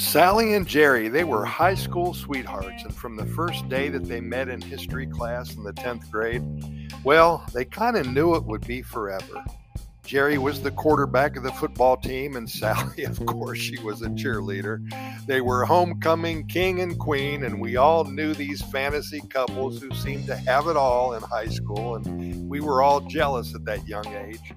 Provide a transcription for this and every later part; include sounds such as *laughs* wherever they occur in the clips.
Sally and Jerry, they were high school sweethearts, and from the first day that they met in history class in the 10th grade, well, they kind of knew it would be forever. Jerry was the quarterback of the football team, and Sally, *laughs* of course, she was a cheerleader. They were homecoming king and queen, and we all knew these fantasy couples who seemed to have it all in high school, and we were all jealous at that young age.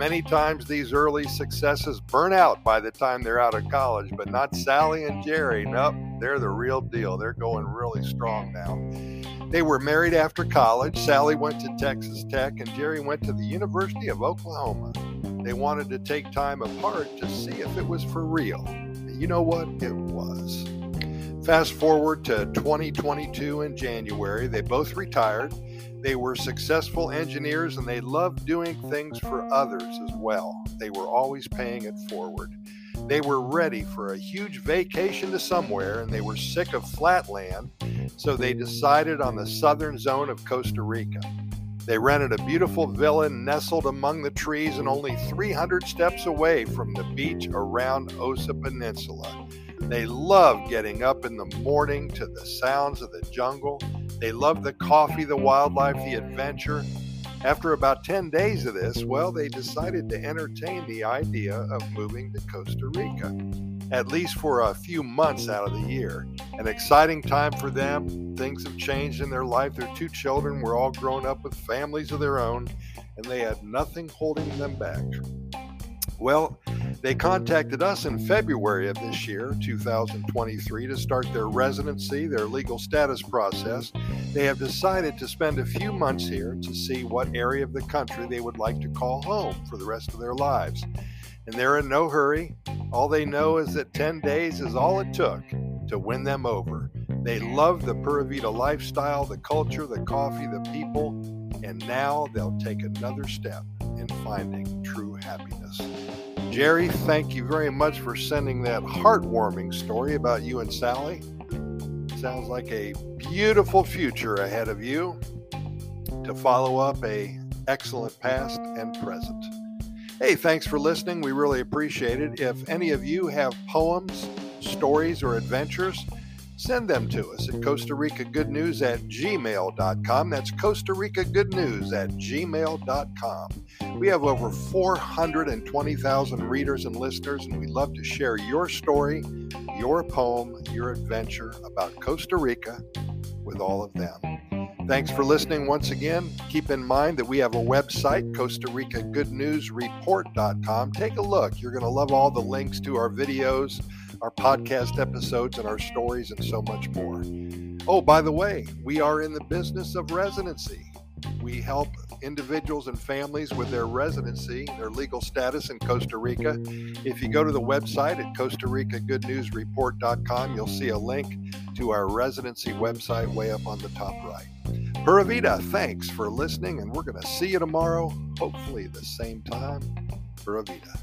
Many times these early successes burn out by the time they're out of college, but not Sally and Jerry. Nope, they're the real deal. They're going really strong now. They were married after college. Sally went to Texas Tech and Jerry went to the University of Oklahoma. They wanted to take time apart to see if it was for real. You know what? It was. Fast forward to 2022 in January, they both retired. They were successful engineers and they loved doing things for others as well. They were always paying it forward. They were ready for a huge vacation to somewhere and they were sick of flat land, so they decided on the southern zone of Costa Rica. They rented a beautiful villa nestled among the trees and only 300 steps away from the beach around Osa Peninsula. They love getting up in the morning to the sounds of the jungle. They love the coffee, the wildlife, the adventure. After about 10 days of this, well, they decided to entertain the idea of moving to Costa Rica, at least for a few months out of the year. An exciting time for them. Things have changed in their life. Their two children were all grown up with families of their own, and they had nothing holding them back. Well, they contacted us in February of this year, 2023, to start their residency, their legal status process. They have decided to spend a few months here to see what area of the country they would like to call home for the rest of their lives. And they're in no hurry. All they know is that 10 days is all it took to win them over. They love the Pura Vida lifestyle, the culture, the coffee, the people, and now they'll take another step in finding happiness. Jerry, thank you very much for sending that heartwarming story about you and Sally. Sounds like a beautiful future ahead of you to follow up a excellent past and present. Hey, thanks for listening. We really appreciate it. If any of you have poems, stories, or adventures, send them to us at Costa Rica Good News at gmail.com. That's Costa Rica Good News at gmail.com. We have over 420,000 readers and listeners, and we love to share your story, your poem, your adventure about Costa Rica with all of them. Thanks for listening once again. Keep in mind that we have a website, Costa Rica Good News. Take a look. You're going to love all the links to our videos our podcast episodes, and our stories, and so much more. Oh, by the way, we are in the business of residency. We help individuals and families with their residency, their legal status in Costa Rica. If you go to the website at Costa Rica Good News Report.com, you'll see a link to our residency website way up on the top right. Pura thanks for listening, and we're going to see you tomorrow, hopefully the same time. Pura Vida.